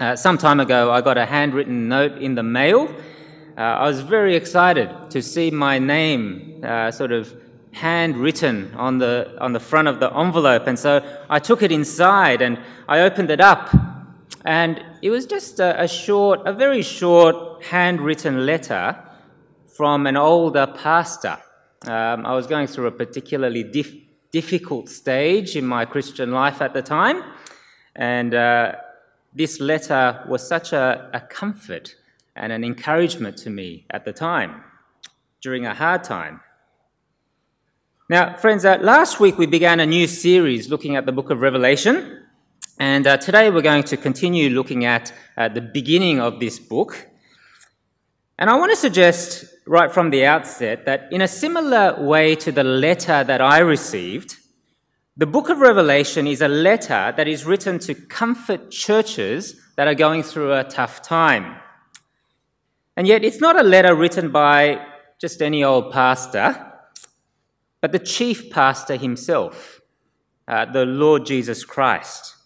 Uh, some time ago, I got a handwritten note in the mail. Uh, I was very excited to see my name uh, sort of handwritten on the, on the front of the envelope. And so I took it inside and I opened it up. And it was just a, a short, a very short handwritten letter from an older pastor. Um, I was going through a particularly dif- difficult stage in my Christian life at the time. And uh, this letter was such a, a comfort and an encouragement to me at the time, during a hard time. Now, friends, uh, last week we began a new series looking at the book of Revelation, and uh, today we're going to continue looking at uh, the beginning of this book. And I want to suggest right from the outset that in a similar way to the letter that I received, the book of Revelation is a letter that is written to comfort churches that are going through a tough time. And yet, it's not a letter written by just any old pastor, but the chief pastor himself, uh, the Lord Jesus Christ.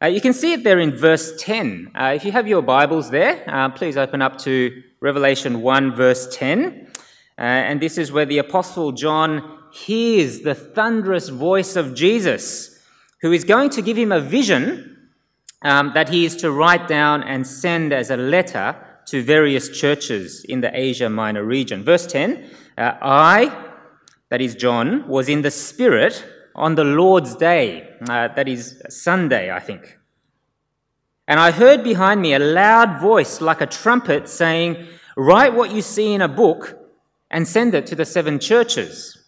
Uh, you can see it there in verse 10. Uh, if you have your Bibles there, uh, please open up to Revelation 1, verse 10. Uh, and this is where the Apostle John hears the thunderous voice of Jesus, who is going to give him a vision um, that he is to write down and send as a letter to various churches in the Asia Minor region. Verse 10 uh, I, that is John, was in the Spirit on the Lord's day, uh, that is Sunday, I think. And I heard behind me a loud voice like a trumpet saying, Write what you see in a book and send it to the seven churches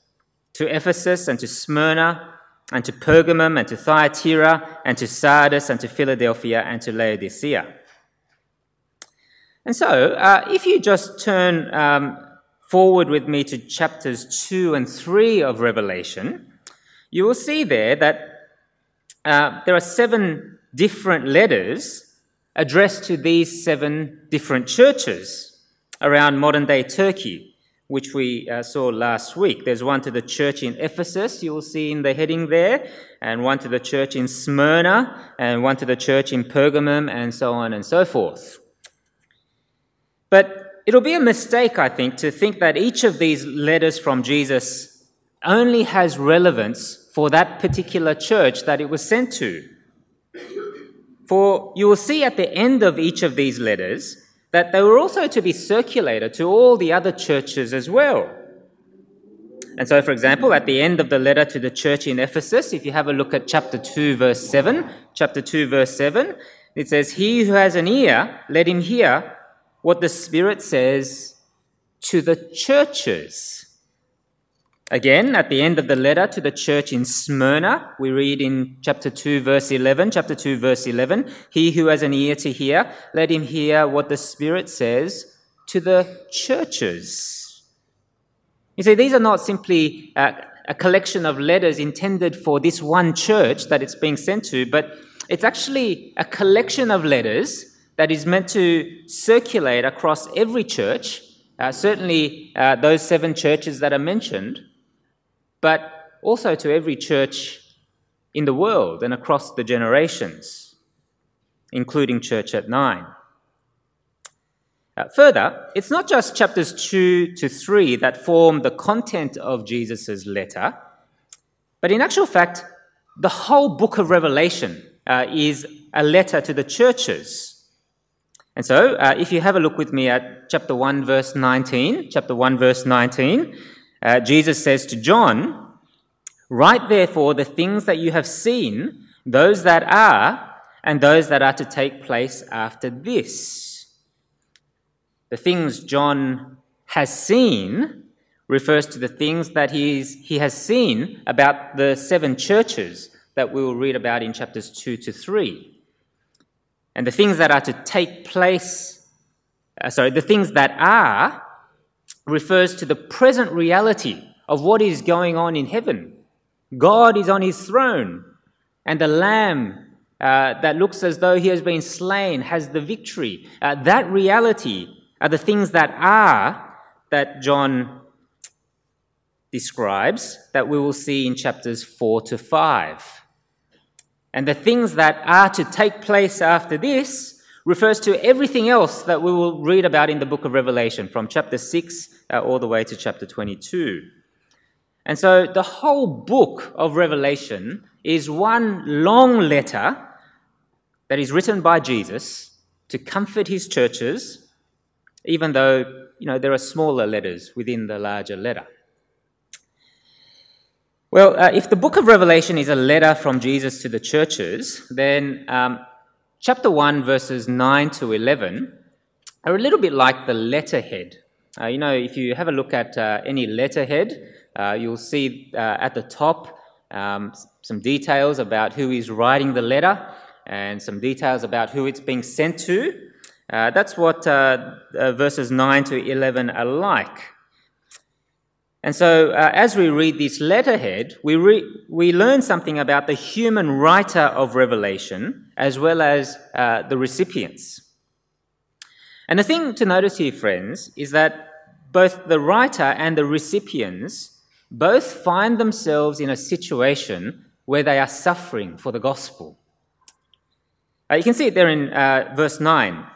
to Ephesus and to Smyrna and to Pergamum and to Thyatira and to Sardis and to Philadelphia and to Laodicea. And so, uh, if you just turn um, forward with me to chapters 2 and 3 of Revelation, you will see there that uh, there are seven different letters addressed to these seven different churches around modern day Turkey which we uh, saw last week. There's one to the church in Ephesus, you will see in the heading there, and one to the church in Smyrna, and one to the church in Pergamum, and so on and so forth. But it'll be a mistake, I think, to think that each of these letters from Jesus only has relevance for that particular church that it was sent to. For you will see at the end of each of these letters that they were also to be circulated to all the other churches as well. And so, for example, at the end of the letter to the church in Ephesus, if you have a look at chapter 2, verse 7, chapter 2, verse 7, it says, He who has an ear, let him hear what the Spirit says to the churches. Again, at the end of the letter to the church in Smyrna, we read in chapter 2, verse 11, chapter 2, verse 11, He who has an ear to hear, let him hear what the Spirit says to the churches. You see, these are not simply uh, a collection of letters intended for this one church that it's being sent to, but it's actually a collection of letters that is meant to circulate across every church, uh, certainly uh, those seven churches that are mentioned, but also to every church in the world and across the generations, including Church at Nine. Uh, further, it's not just chapters 2 to 3 that form the content of Jesus' letter, but in actual fact, the whole book of Revelation uh, is a letter to the churches. And so, uh, if you have a look with me at chapter 1, verse 19, chapter 1, verse 19, uh, Jesus says to John, Write therefore the things that you have seen, those that are, and those that are to take place after this. The things John has seen refers to the things that he's, he has seen about the seven churches that we will read about in chapters 2 to 3. And the things that are to take place, uh, sorry, the things that are refers to the present reality of what is going on in heaven. God is on his throne, and the Lamb uh, that looks as though he has been slain has the victory. Uh, that reality are the things that are that John describes that we will see in chapters 4 to 5. And the things that are to take place after this refers to everything else that we will read about in the book of Revelation from chapter 6 uh, all the way to chapter 22. And so the whole book of Revelation is one long letter that is written by Jesus to comfort his churches, even though you know there are smaller letters within the larger letter. Well, uh, if the book of Revelation is a letter from Jesus to the churches, then um, chapter 1, verses 9 to 11 are a little bit like the letterhead. Uh, you know, if you have a look at uh, any letterhead, uh, you'll see uh, at the top um, some details about who is writing the letter and some details about who it's being sent to. Uh, that's what uh, verses 9 to 11 are like. And so, uh, as we read this letterhead, we, re- we learn something about the human writer of Revelation as well as the recipients. And the thing to notice here, friends, is that both the writer and the recipients both find themselves in a situation where they are suffering for the gospel. Uh, you can see it there in uh, verse 9.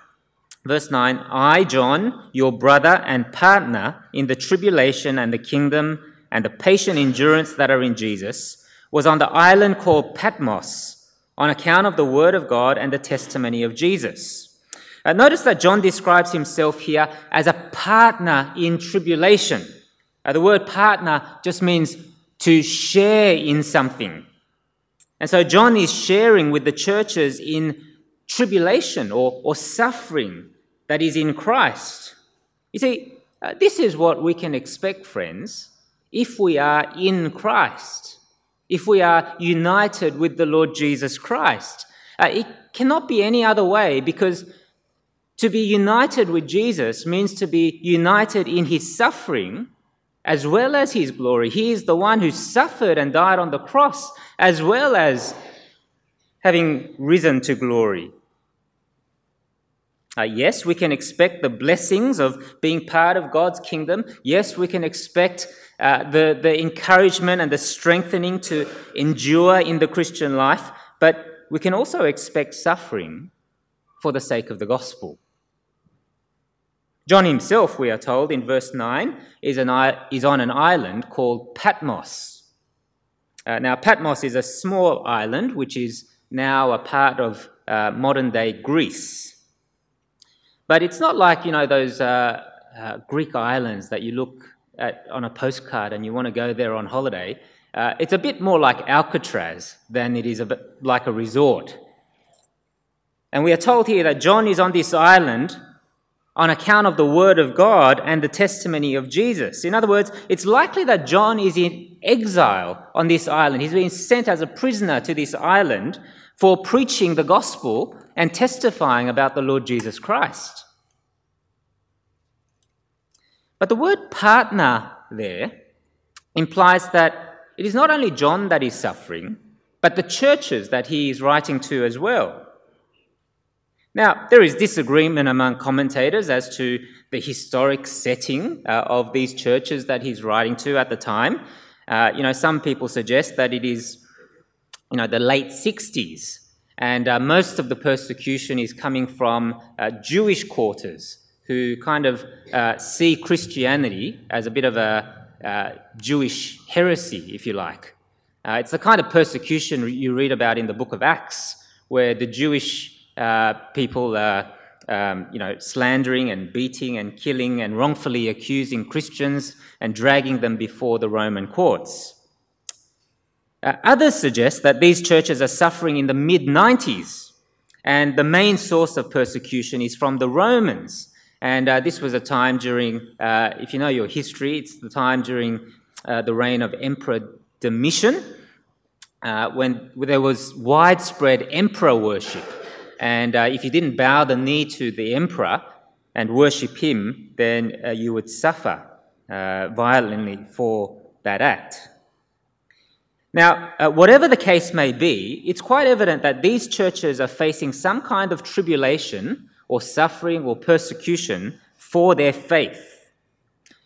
Verse 9 I, John, your brother and partner in the tribulation and the kingdom and the patient endurance that are in Jesus, was on the island called Patmos on account of the word of God and the testimony of Jesus. Uh, notice that John describes himself here as a partner in tribulation. Uh, the word partner just means to share in something. And so John is sharing with the churches in tribulation or, or suffering that is in Christ. You see, uh, this is what we can expect, friends, if we are in Christ, if we are united with the Lord Jesus Christ. Uh, it cannot be any other way because to be united with Jesus means to be united in his suffering as well as his glory. He is the one who suffered and died on the cross, as well as having risen to glory. Uh, yes, we can expect the blessings of being part of God's kingdom. Yes, we can expect uh, the, the encouragement and the strengthening to endure in the Christian life, but we can also expect suffering for the sake of the gospel. John himself, we are told in verse 9, is, an, is on an island called Patmos. Uh, now, Patmos is a small island which is now a part of uh, modern day Greece. But it's not like, you know, those uh, uh Greek islands that you look at on a postcard and you want to go there on holiday. Uh, it's a bit more like Alcatraz than it is a like a resort. And we are told here that John is on this island on account of the word of God and the testimony of Jesus. In other words, it's likely that John is in exile on this island. He's been sent as a prisoner to this island for preaching the gospel and testifying about the Lord Jesus Christ. But the word partner there implies that it is not only John that is suffering, but the churches that he is writing to as well. Now, there is disagreement among commentators as to the historic setting uh, of these churches that he's writing to at the time. Uh, you know, some people suggest that it is, you know, the late 60s, and uh, most of the persecution is coming from uh, Jewish quarters who kind of uh, see Christianity as a bit of a uh, Jewish heresy, if you like. it's the kind of persecution you read about in the book of Acts, where the Jewish uh, people are um, you know, slandering and beating and killing and wrongfully accusing Christians and dragging them before the Roman courts. Uh, others suggest that these churches are suffering in the mid 90s, and the main source of persecution is from the Romans. And uh, this was a time during, uh, if you know your history, it's the time during uh, the reign of Emperor Domitian, when there was widespread emperor worship. And uh, if you didn't bow the knee to the emperor and worship him, then uh, you would suffer uh, violently for that act. Now, uh, whatever the case may be, it's quite evident that these churches are facing some kind of tribulation or suffering or persecution for their faith.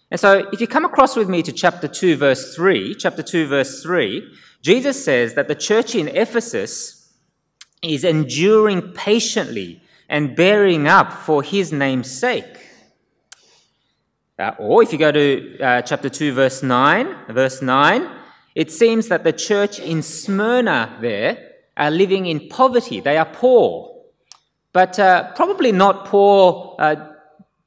And so, if you come across with me to chapter 2, verse 3, chapter 2, verse 3, Jesus says that the church in Ephesus is enduring patiently and bearing up for his name's sake. Uh, or if you go to uh, chapter 2, verse 9, verse 9, it seems that the church in Smyrna there are living in poverty. They are poor, but uh, probably not poor, uh,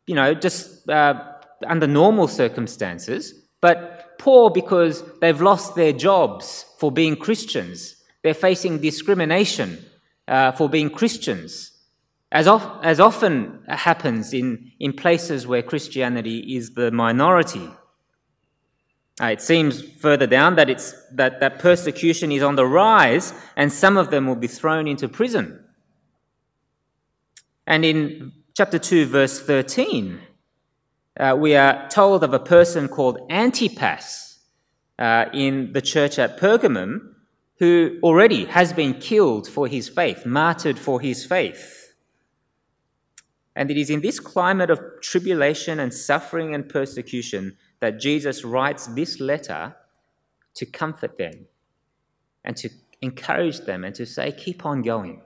you know, just uh, under normal circumstances, but poor because they've lost their jobs for being Christians. They're facing discrimination uh, for being Christians. As, of, as often happens in, in places where Christianity is the minority. Uh, it seems further down that, it's, that, that persecution is on the rise and some of them will be thrown into prison. And in chapter 2, verse 13, uh, we are told of a person called Antipas uh, in the church at Pergamum who already has been killed for his faith, martyred for his faith. And it is in this climate of tribulation and suffering and persecution that Jesus writes this letter to comfort them and to encourage them and to say, keep on going.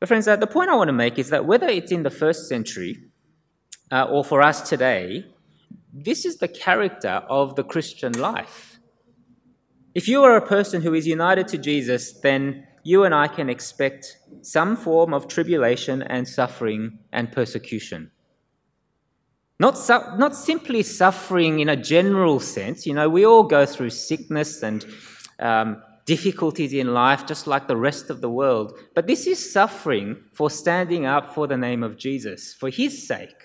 But, friends, uh, the point I want to make is that whether it's in the first century uh, or for us today, this is the character of the Christian life. If you are a person who is united to Jesus, then you and I can expect some form of tribulation and suffering and persecution. Not, su- not simply suffering in a general sense. You know, we all go through sickness and um, difficulties in life just like the rest of the world. But this is suffering for standing up for the name of Jesus, for his sake.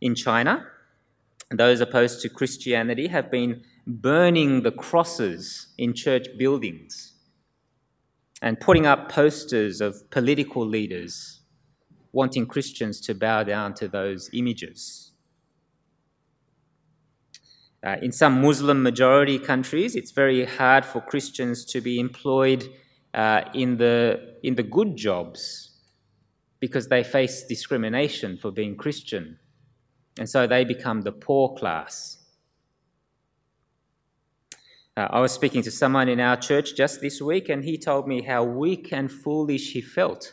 In China, those opposed to Christianity have been burning the crosses in church buildings and putting up posters of political leaders wanting Christians to bow down to those images. Uh, in some Muslim majority countries, it's very hard for Christians to be employed uh, in, the, in the good jobs because they face discrimination for being Christian. And so they become the poor class. Uh, I was speaking to someone in our church just this week, and he told me how weak and foolish he felt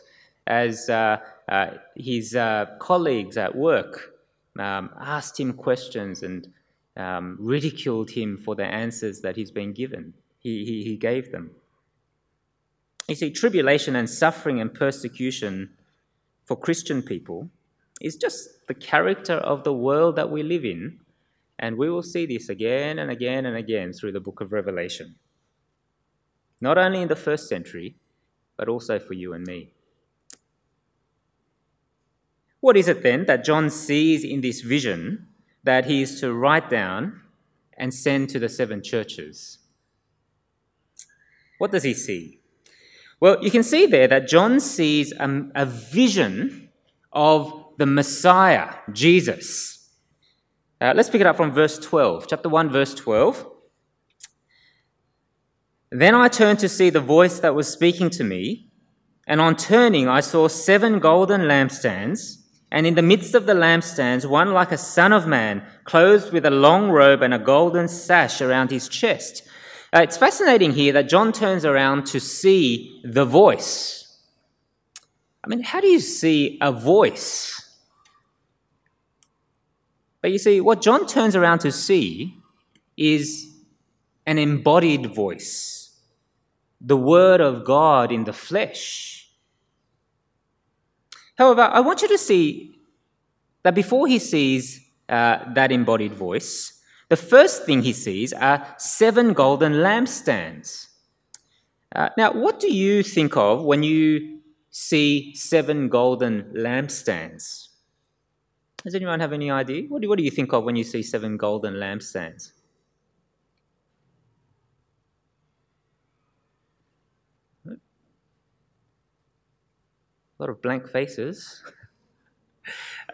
as uh, uh, his uh, colleagues at work um, asked him questions and um, ridiculed him for the answers that he's been given. He, he, he gave them. You see, tribulation and suffering and persecution for Christian people is just the character of the world that we live in. And we will see this again and again and again through the book of Revelation. Not only in the first century, but also for you and me. What is it then that John sees in this vision that he is to write down and send to the seven churches? What does he see? Well, you can see there that John sees a, a vision of the Messiah, Jesus. Uh, let's pick it up from verse 12, chapter 1, verse 12. Then I turned to see the voice that was speaking to me, and on turning, I saw seven golden lampstands, and in the midst of the lampstands, one like a son of man, clothed with a long robe and a golden sash around his chest. Uh, it's fascinating here that John turns around to see the voice. I mean, how do you see a voice? But you see, what John turns around to see is an embodied voice, the Word of God in the flesh. However, I want you to see that before he sees uh, that embodied voice, the first thing he sees are seven golden lampstands. Uh, now, what do you think of when you see seven golden lampstands? Does anyone have any idea? What do, what do you think of when you see seven golden lampstands? Lot of blank faces.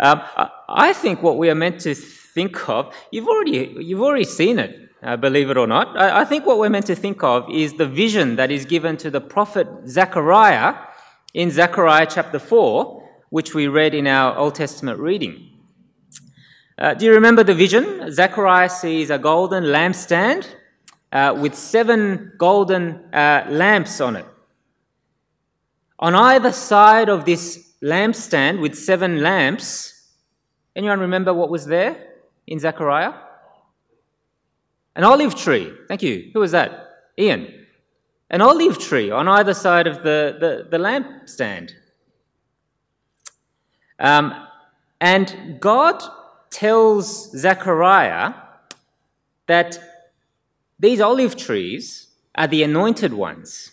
um, I think what we are meant to think of, you've already, you've already seen it, uh, believe it or not. I, I think what we're meant to think of is the vision that is given to the prophet Zechariah in Zechariah chapter 4, which we read in our Old Testament reading. Uh, do you remember the vision? Zechariah sees a golden lampstand uh, with seven golden uh, lamps on it. On either side of this lampstand with seven lamps, anyone remember what was there in Zechariah? An olive tree. Thank you. Who was that? Ian. An olive tree on either side of the, the, the lampstand. Um, and God tells Zechariah that these olive trees are the anointed ones.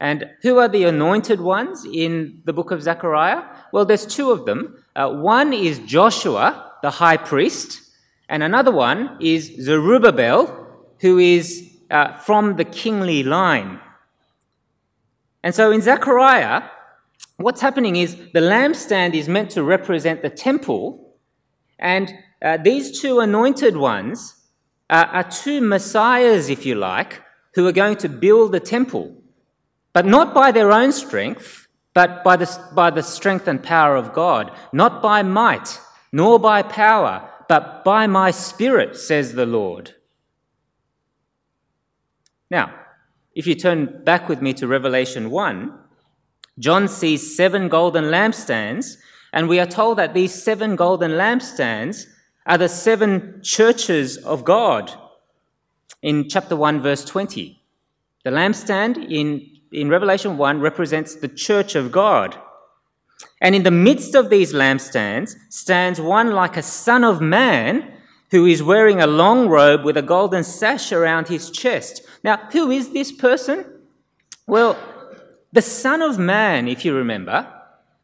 And who are the anointed ones in the book of Zechariah? Well, there's two of them. Uh, one is Joshua, the high priest, and another one is Zerubbabel, who is uh, from the kingly line. And so in Zechariah, what's happening is the lampstand is meant to represent the temple, and uh, these two anointed ones uh, are two messiahs, if you like, who are going to build the temple, but not by their own strength, but by the, by the strength and power of God, not by might, nor by power, but by my spirit, says the Lord. Now, if you turn back with me to Revelation 1, John sees seven golden lampstands, and we are told that these seven golden lampstands are the seven churches of God in chapter 1, verse 20. The lampstand in, in Revelation 1 represents the church of God. And in the midst of these lampstands stands one like a son of man who is wearing a long robe with a golden sash around his chest. Now, who is this person? Well, the Son of Man, if you remember,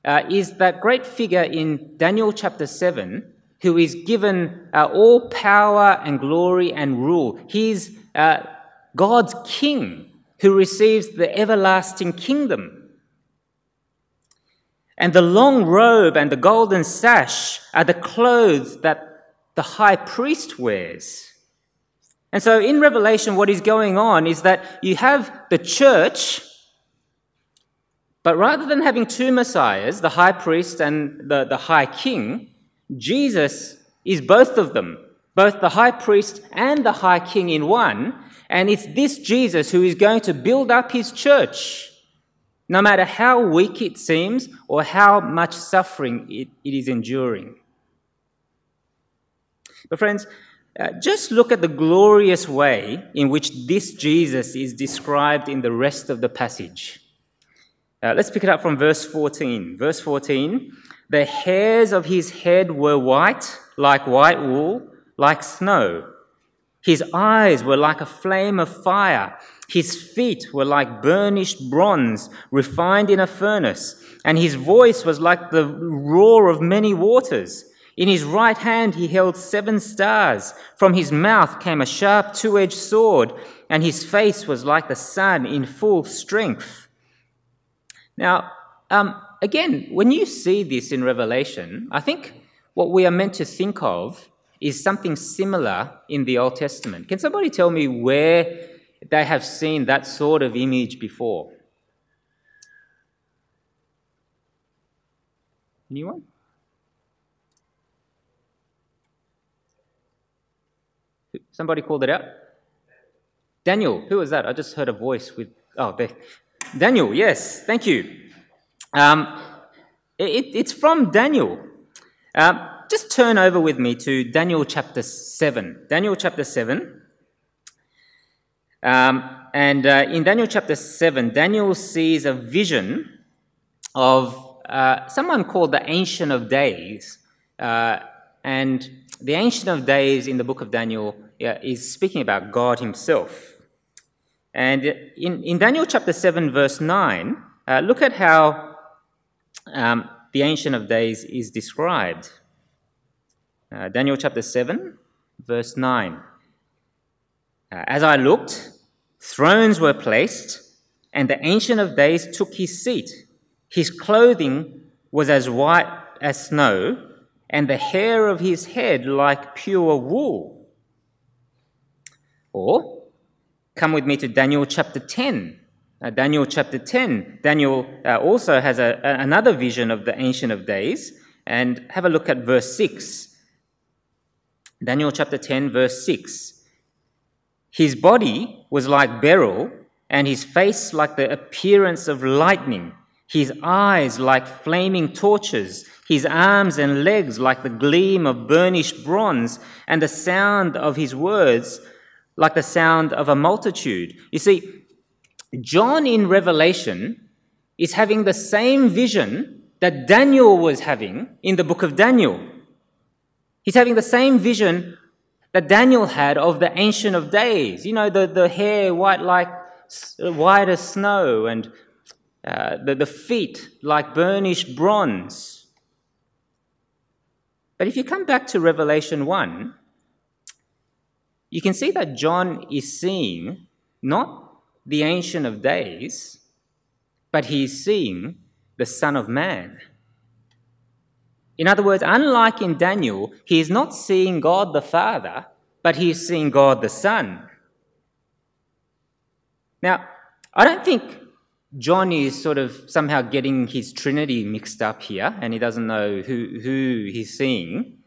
uh, is that great figure in Daniel chapter 7 who is given uh, all power and glory and rule. He's uh, God's king who receives the everlasting kingdom. And the long robe and the golden sash are the clothes that the high priest wears. And so in Revelation, what is going on is that you have the church, but rather than having two messiahs, the high priest and the, the high king, Jesus is both of them, both the high priest and the high king in one. And it's this Jesus who is going to build up his church, no matter how weak it seems or how much suffering it, it is enduring. But, friends, uh, just look at the glorious way in which this Jesus is described in the rest of the passage. Uh, let's pick it up from verse 14. Verse 14 the hairs of his head were white, like white wool, like snow. His eyes were like a flame of fire. His feet were like burnished bronze, refined in a furnace. And his voice was like the roar of many waters. In his right hand he held seven stars. From his mouth came a sharp two edged sword, and his face was like the sun in full strength. Now, um, again, when you see this in Revelation, I think what we are meant to think of is something similar in the Old Testament. Can somebody tell me where they have seen that sort of image before? Anyone? Somebody called it out? Daniel. Who was that? I just heard a voice with. Oh. Daniel, yes, thank you. Um, it, it's from Daniel. Um, just turn over with me to Daniel chapter 7. Daniel chapter 7. Um, and uh, in Daniel chapter 7, Daniel sees a vision of uh, someone called the Ancient of Days. Uh, and the Ancient of Days in the book of Daniel is speaking about God Himself. And in, in Daniel chapter 7, verse 9, uh, look at how um, the Ancient of Days is described. Uh, Daniel chapter 7, verse 9. Uh, As I looked, thrones were placed, and the Ancient of Days took his seat. His clothing was as white as snow, and the hair of his head like pure wool. Or, come with me to Daniel chapter 10, uh, Daniel chapter 10. Daniel uh, also has a, another vision of the Ancient of Days. And have a look at verse 6. Daniel chapter 10, verse 6. His body was like beryl, and his face like the appearance of lightning, his eyes like flaming torches, his arms and legs like the gleam of burnished bronze, and the sound of his words like the sound of a multitude. You see, John in Revelation is having the same vision that Daniel was having in the book of Daniel. He's having the same vision that Daniel had of the Ancient of Days. You know, the, the hair white like white as snow and uh, the, the feet like burnished bronze. But if you come back to Revelation 1, you can see that John is seeing not the Ancient of Days, but he is seeing the Son of Man. In other words, unlike in Daniel, he is not seeing God the Father, but he is seeing God the Son. Now, I don't think John is sort of somehow getting his Trinity mixed up here, and he doesn't know who, who he's seeing.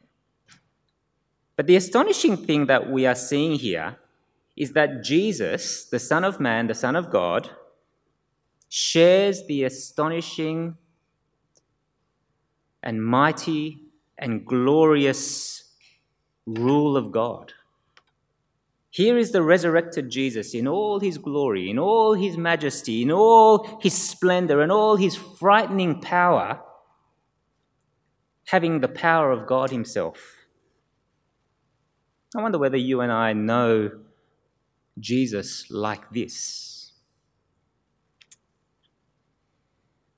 But the astonishing thing that we are seeing here is that Jesus, the Son of Man, the Son of God, shares the astonishing and mighty and glorious rule of God. Here is the resurrected Jesus in all his glory, in all his majesty, in all his splendor, and all his frightening power, having the power of God himself. I wonder whether you and I know Jesus like this.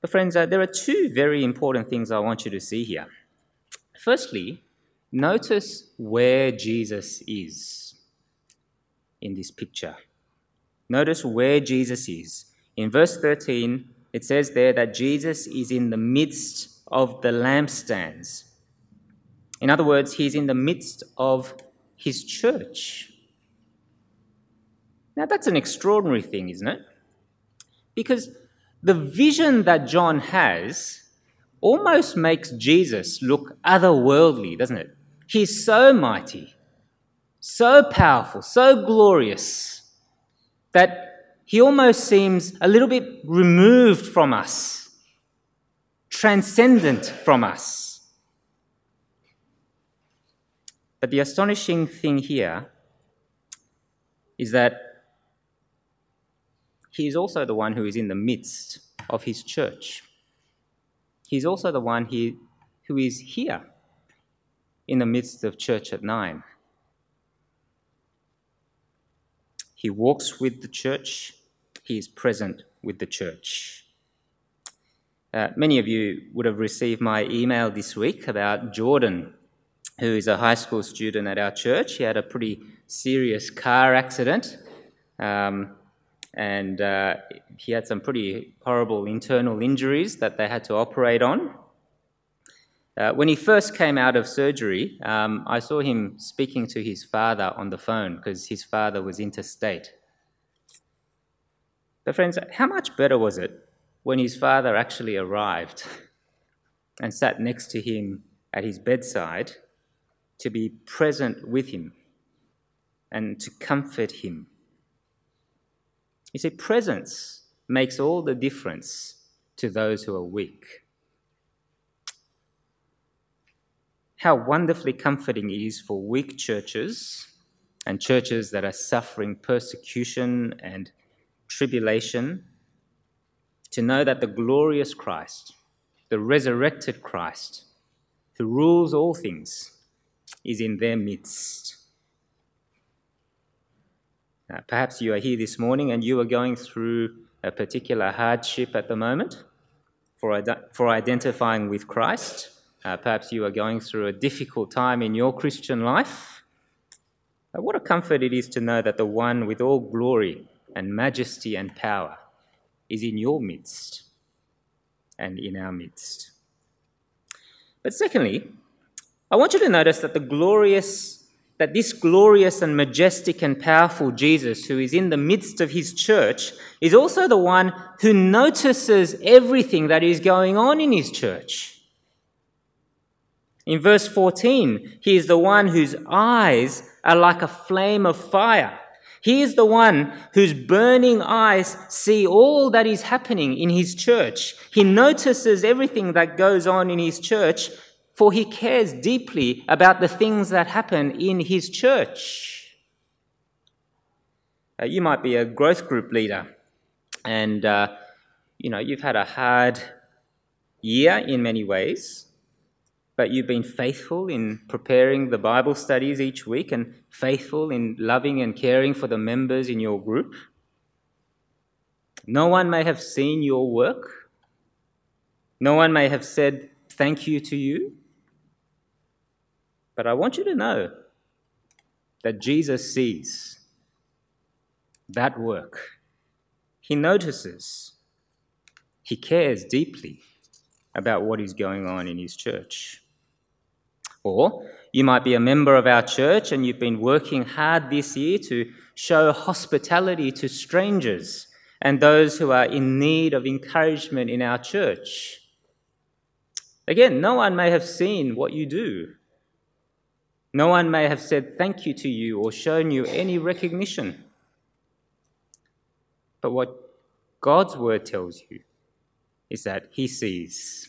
But, friends, uh, there are two very important things I want you to see here. Firstly, notice where Jesus is in this picture. Notice where Jesus is. In verse 13, it says there that Jesus is in the midst of the lampstands. In other words, he's in the midst of his church. Now, that's an extraordinary thing, isn't it? Because the vision that John has almost makes Jesus look otherworldly, doesn't it? He's so mighty, so powerful, so glorious, that he almost seems a little bit removed from us, transcendent from us. But the astonishing thing here is that he is also the one who is in the midst of his church. He's also the one he, who is here in the midst of church at nine. He walks with the church, he is present with the church. Uh, many of you would have received my email this week about Jordan, who is a high school student at our church. He had a pretty serious car accident, um, and uh, he had some pretty horrible internal injuries that they had to operate on. Uh, when he first came out of surgery, um, I saw him speaking to his father on the phone because his father was interstate. But, friends, how much better was it when his father actually arrived and sat next to him at his bedside to be present with him and to comfort him? You see, presence makes all the difference to those who are weak. how wonderfully comforting it is for weak churches and churches that are suffering persecution and tribulation to know that the glorious Christ, the resurrected Christ, who rules all things, is in their midst. Now, perhaps you are here this morning and you are going through a particular hardship at the moment for, for identifying with Christ uh, perhaps you are going through a difficult time in your Christian life. Uh, what a comfort it is to know that the one with all glory and majesty and power is in your midst and in our midst. But secondly, I want you to notice that the glorious that this glorious and majestic and powerful Jesus, who is in the midst of his church, is also the one who notices everything that is going on in his church. In verse 14, he is the one whose eyes are like a flame of fire. He is the one whose burning eyes see all that is happening in his church. He notices everything that goes on in his church, for he cares deeply about the things that happen in his church. Uh, you might be a growth group leader, and uh, you know you've had a hard year in many ways but you've been faithful in preparing the Bible studies each week and faithful in loving and caring for the members in your group. No one may have seen your work. No one may have said thank you to you. But I want you to know that Jesus sees that work. He notices. He cares deeply about what is going on in his church. Or you might be a member of our church and you've been working hard this year to show hospitality to strangers and those who are in need of encouragement in our church. Again, no one may have seen what you do. No one may have said thank you to you or shown you any recognition. But what God's word tells you is that He sees,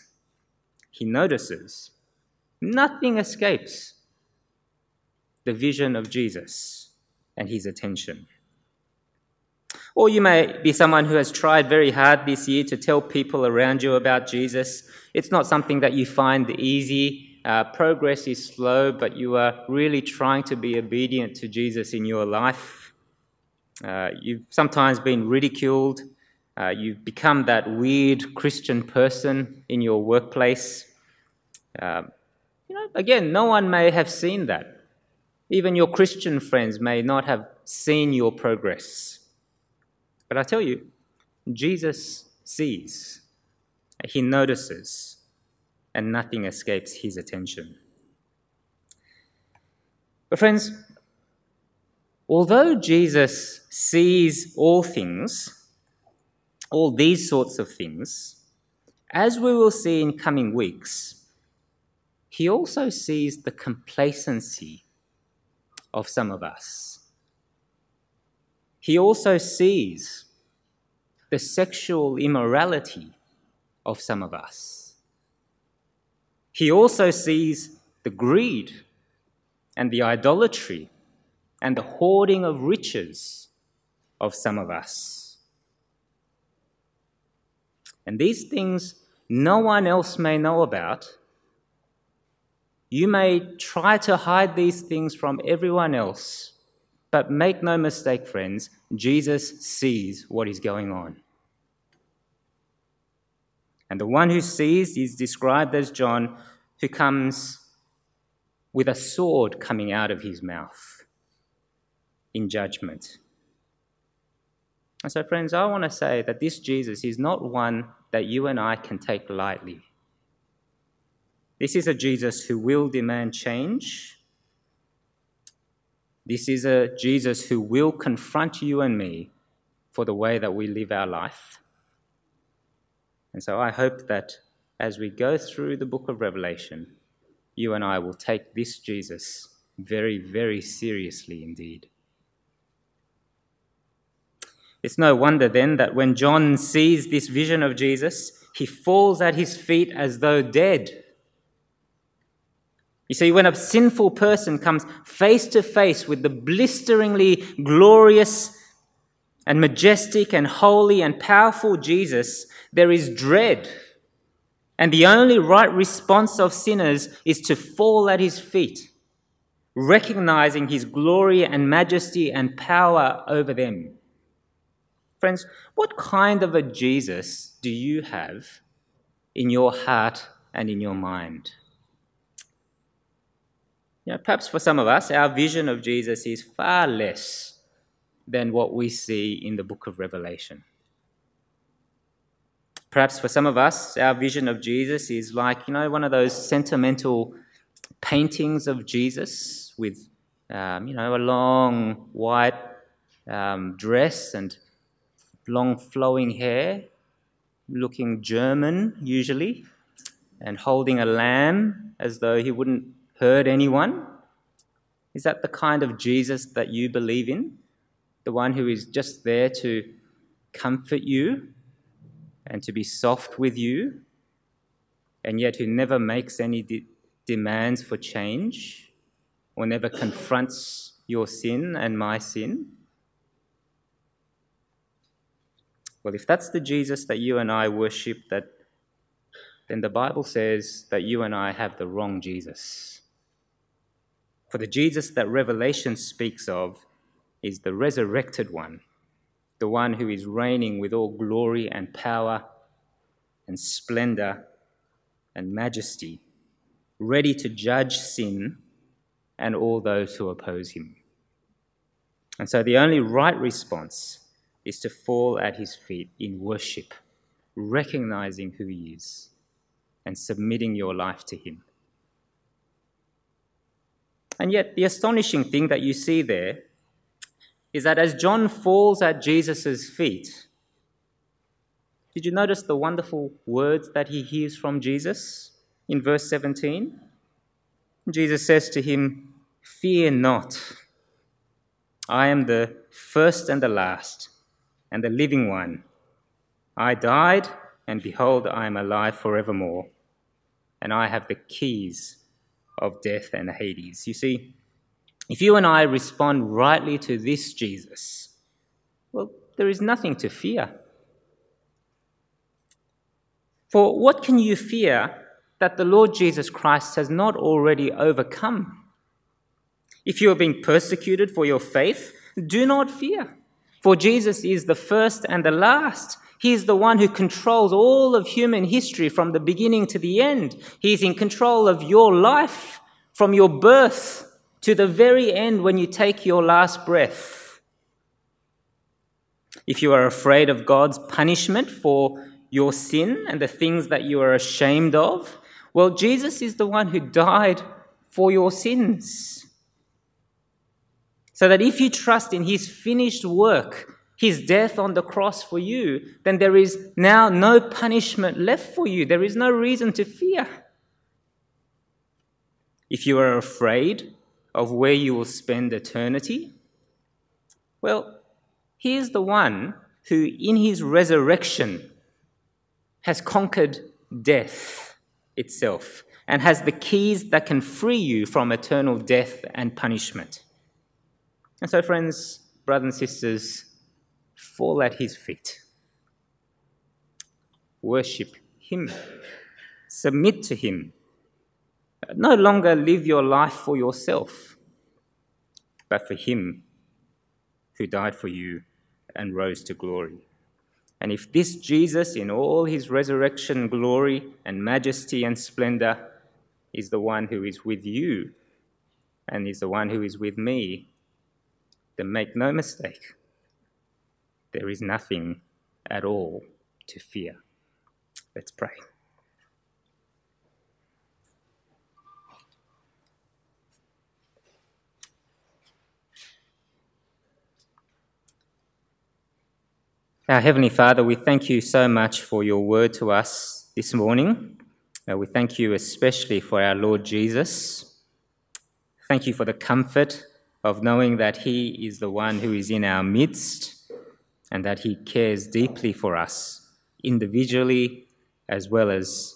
He notices, Nothing escapes the vision of Jesus and his attention. Or you may be someone who has tried very hard this year to tell people around you about Jesus. It's not something that you find easy. Uh, progress is slow, but you are really trying to be obedient to Jesus in your life. Uh, you've sometimes been ridiculed. Uh, you've become that weird Christian person in your workplace. Uh, you know, again, no one may have seen that. Even your Christian friends may not have seen your progress. But I tell you, Jesus sees, he notices, and nothing escapes his attention. But, friends, although Jesus sees all things, all these sorts of things, as we will see in coming weeks, he also sees the complacency of some of us. He also sees the sexual immorality of some of us. He also sees the greed and the idolatry and the hoarding of riches of some of us. And these things no one else may know about you may try to hide these things from everyone else, but make no mistake, friends, Jesus sees what is going on. And the one who sees is described as John, who comes with a sword coming out of his mouth in judgment. And so, friends, I want to say that this Jesus is not one that you and I can take lightly. This is a Jesus who will demand change. This is a Jesus who will confront you and me for the way that we live our life. And so I hope that as we go through the book of Revelation, you and I will take this Jesus very, very seriously indeed. It's no wonder then that when John sees this vision of Jesus, he falls at his feet as though dead. You see, when a sinful person comes face to face with the blisteringly glorious and majestic and holy and powerful Jesus, there is dread. And the only right response of sinners is to fall at his feet, recognizing his glory and majesty and power over them. Friends, what kind of a Jesus do you have in your heart and in your mind? You know, perhaps for some of us, our vision of Jesus is far less than what we see in the book of Revelation. Perhaps for some of us, our vision of Jesus is like, you know, one of those sentimental paintings of Jesus with, um, you know, a long white um, dress and long flowing hair, looking German usually. and holding a lamb as though he wouldn't hurt anyone? Is that the kind of Jesus that you believe in? The one who is just there to comfort you and to be soft with you, and yet who never makes any de- demands for change or never confronts your sin and my sin? Well, if that's the Jesus that you and I worship, that then the Bible says that you and I have the wrong Jesus. For the Jesus that Revelation speaks of is the resurrected one, the one who is reigning with all glory and power and splendor and majesty, ready to judge sin and all those who oppose him. And so the only right response is to fall at his feet in worship, recognizing who he is and submitting your life to him. And yet, the astonishing thing that you see there is that as John falls at Jesus' feet, did you notice the wonderful words that he hears from Jesus in verse 17? Jesus says to him, Fear not. I am the first and the last, and the living one. I died, and behold, I am alive forevermore, and I have the keys of death and Hades. You see, if you and I respond rightly to this Jesus, well, there is nothing to fear. For what can you fear that the Lord Jesus Christ has not already overcome? If you are being persecuted for your faith, do not fear, for Jesus is the first and the last. He is the one who controls all of human history from the beginning to the end. He is in control of your life from your birth to the very end when you take your last breath. If you are afraid of God's punishment for your sin and the things that you are ashamed of, well, Jesus is the one who died for your sins. So that if you trust in his finished work, his death on the cross for you, then there is now no punishment left for you. There is no reason to fear. If you are afraid of where you will spend eternity, well, here's the one who, in his resurrection, has conquered death itself and has the keys that can free you from eternal death and punishment. And so, friends, brothers and sisters, fall at his feet. Worship him. Submit to him. No longer live your life for yourself, but for him who died for you and rose to glory. And if this Jesus, in all his resurrection glory and majesty and splendor, is the one who is with you and is the one who is with me, then make no mistake, there is nothing at all to fear. Let's pray. Our Heavenly Father, we thank you so much for your word to us this morning. Uh, we thank you especially for our Lord Jesus. Thank you for the comfort of knowing that He is the one who is in our midst and that He cares deeply for us, individually as well as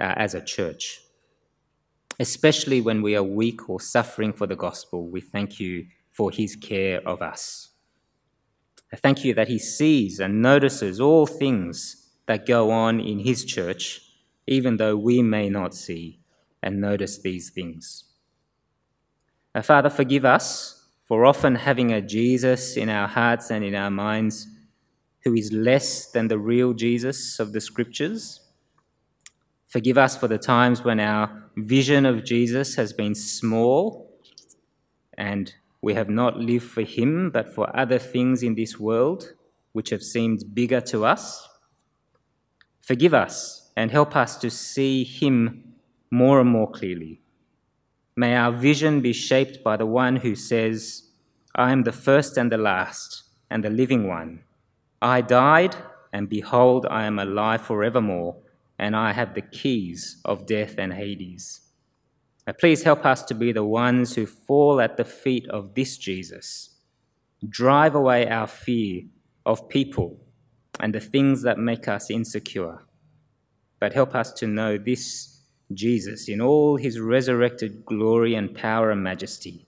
uh, as a church. Especially when we are weak or suffering for the gospel, we thank you for His care of us. I thank you that He sees and notices all things that go on in His church, even though we may not see and notice these things. Now, Father, forgive us for often having a Jesus in our hearts and in our minds who is less than the real Jesus of the Scriptures. Forgive us for the times when our vision of Jesus has been small and we have not lived for Him, but for other things in this world which have seemed bigger to us. Forgive us and help us to see Him more and more clearly. May our vision be shaped by the one who says, I am the first and the last, and the living one. I died, and behold, I am alive forevermore, and I have the keys of death and Hades. Please help us to be the ones who fall at the feet of this Jesus. Drive away our fear of people and the things that make us insecure. But help us to know this Jesus in all his resurrected glory and power and majesty.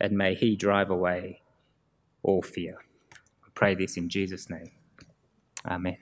And may he drive away all fear. I pray this in Jesus' name. Amen.